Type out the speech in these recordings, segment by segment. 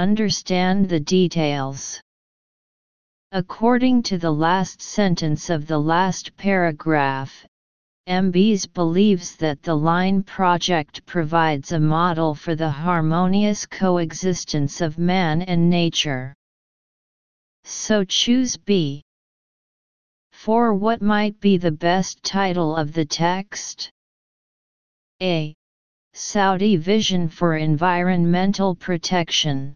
understand the details. According to the last sentence of the last paragraph, MBS believes that the line project provides a model for the harmonious coexistence of man and nature. So choose B. For what might be the best title of the text? A. Saudi Vision for Environmental Protection.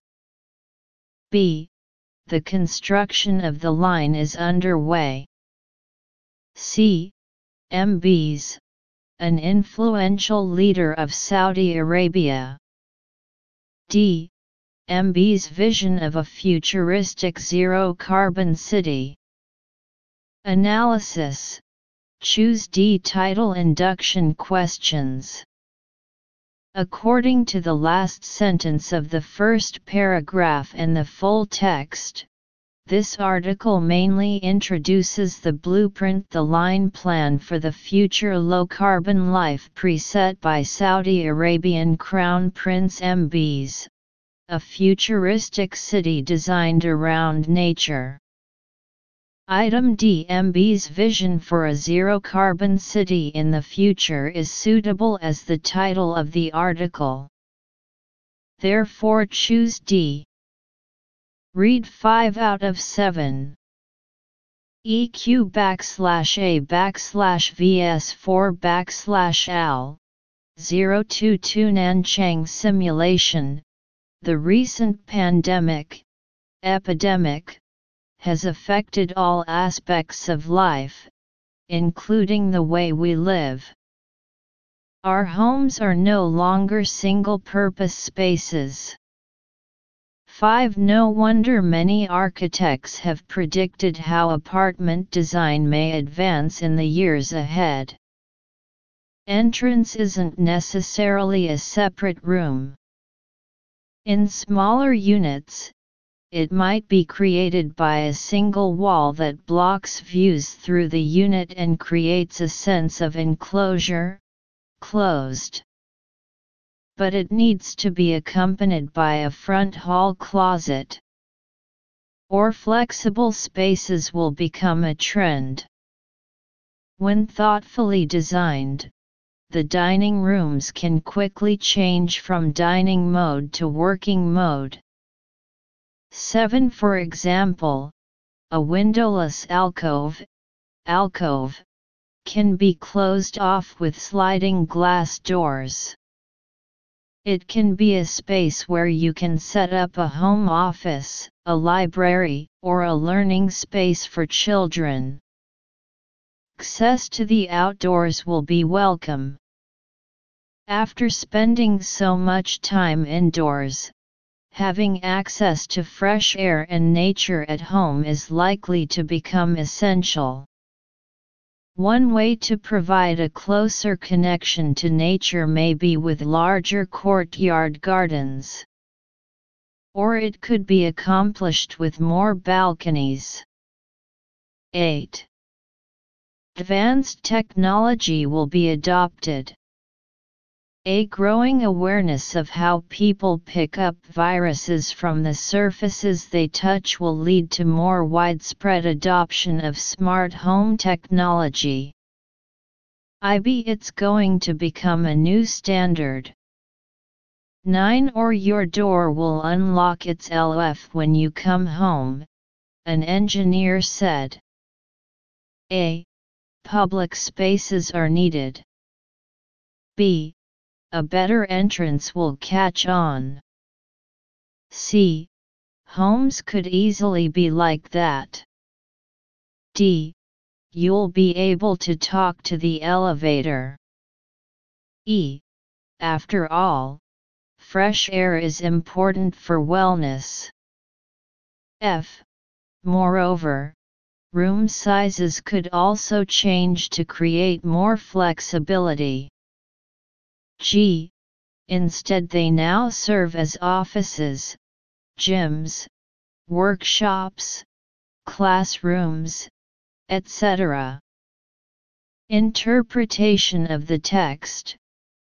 B. The construction of the line is underway. C. MBS, an influential leader of Saudi Arabia. D. MB's vision of a futuristic zero-carbon city. Analysis Choose D title induction questions. According to the last sentence of the first paragraph and the full text, this article mainly introduces the blueprint the line plan for the future low-carbon life preset by Saudi Arabian Crown Prince MBS, a futuristic city designed around nature. Item DMB's vision for a zero-carbon city in the future is suitable as the title of the article. Therefore choose D. Read 5 out of 7. EQ backslash A backslash VS4 backslash AL 022 Nanchang simulation The recent pandemic, epidemic, has affected all aspects of life, including the way we live. Our homes are no longer single-purpose spaces. 5. No wonder many architects have predicted how apartment design may advance in the years ahead. Entrance isn't necessarily a separate room. In smaller units, it might be created by a single wall that blocks views through the unit and creates a sense of enclosure, closed. But it needs to be accompanied by a front hall closet. Or flexible spaces will become a trend. When thoughtfully designed, the dining rooms can quickly change from dining mode to working mode. 7 For example, a windowless alcove, alcove, can be closed off with sliding glass doors. It can be a space where you can set up a home office, a library, or a learning space for children. Access to the outdoors will be welcome. After spending so much time indoors, having access to fresh air and nature at home is likely to become essential. One way to provide a closer connection to nature may be with larger courtyard gardens. Or it could be accomplished with more balconies. 8. Advanced technology will be adopted. A growing awareness of how people pick up viruses from the surfaces they touch will lead to more widespread adoption of smart home technology. IB it's going to become a new standard. 9 or your door will unlock its LF when you come home, an engineer said. A. Public spaces are needed. B a better entrance will catch on. C. Homes could easily be like that. D. You'll be able to talk to the elevator. E. After all, fresh air is important for wellness. F. Moreover, room sizes could also change to create more flexibility. G. Instead they now serve as offices, gyms, workshops, classrooms, etc. Interpretation of the text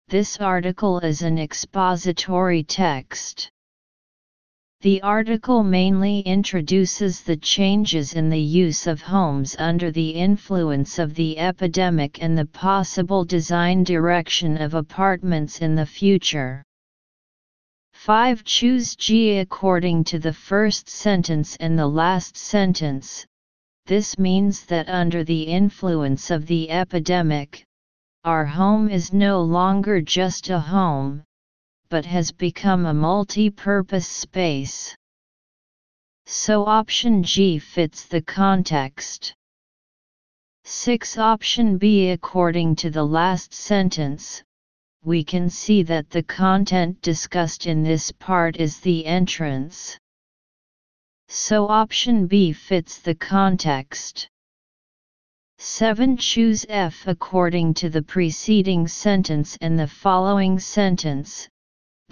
This article is an expository text. The article mainly introduces the changes in the use of homes under the influence of the epidemic and the possible design direction of apartments in the future. 5. Choose G according to the first sentence and the last sentence. This means that under the influence of the epidemic, our home is no longer just a home, but has become a multi-purpose space. So option G fits the context. 6. Option B According to the last sentence, we can see that the content discussed in this part is the entrance. So option B fits the context. 7. Choose F according to the preceding sentence and the following sentence,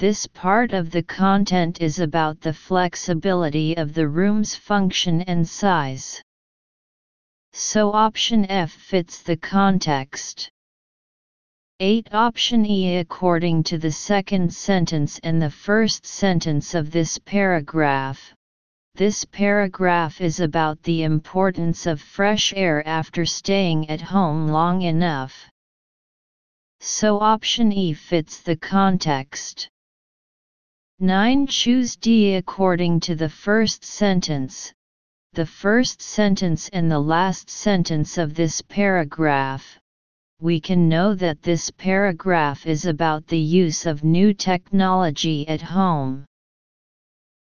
this part of the content is about the flexibility of the room's function and size. So option F fits the context. 8. Option E According to the second sentence and the first sentence of this paragraph, this paragraph is about the importance of fresh air after staying at home long enough. So option E fits the context. 9. Choose D according to the first sentence. The first sentence and the last sentence of this paragraph, we can know that this paragraph is about the use of new technology at home.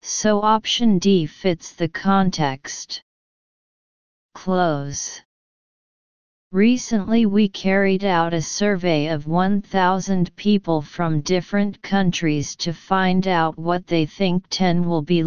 So option D fits the context. Close. Recently we carried out a survey of 1,000 people from different countries to find out what they think 10 will be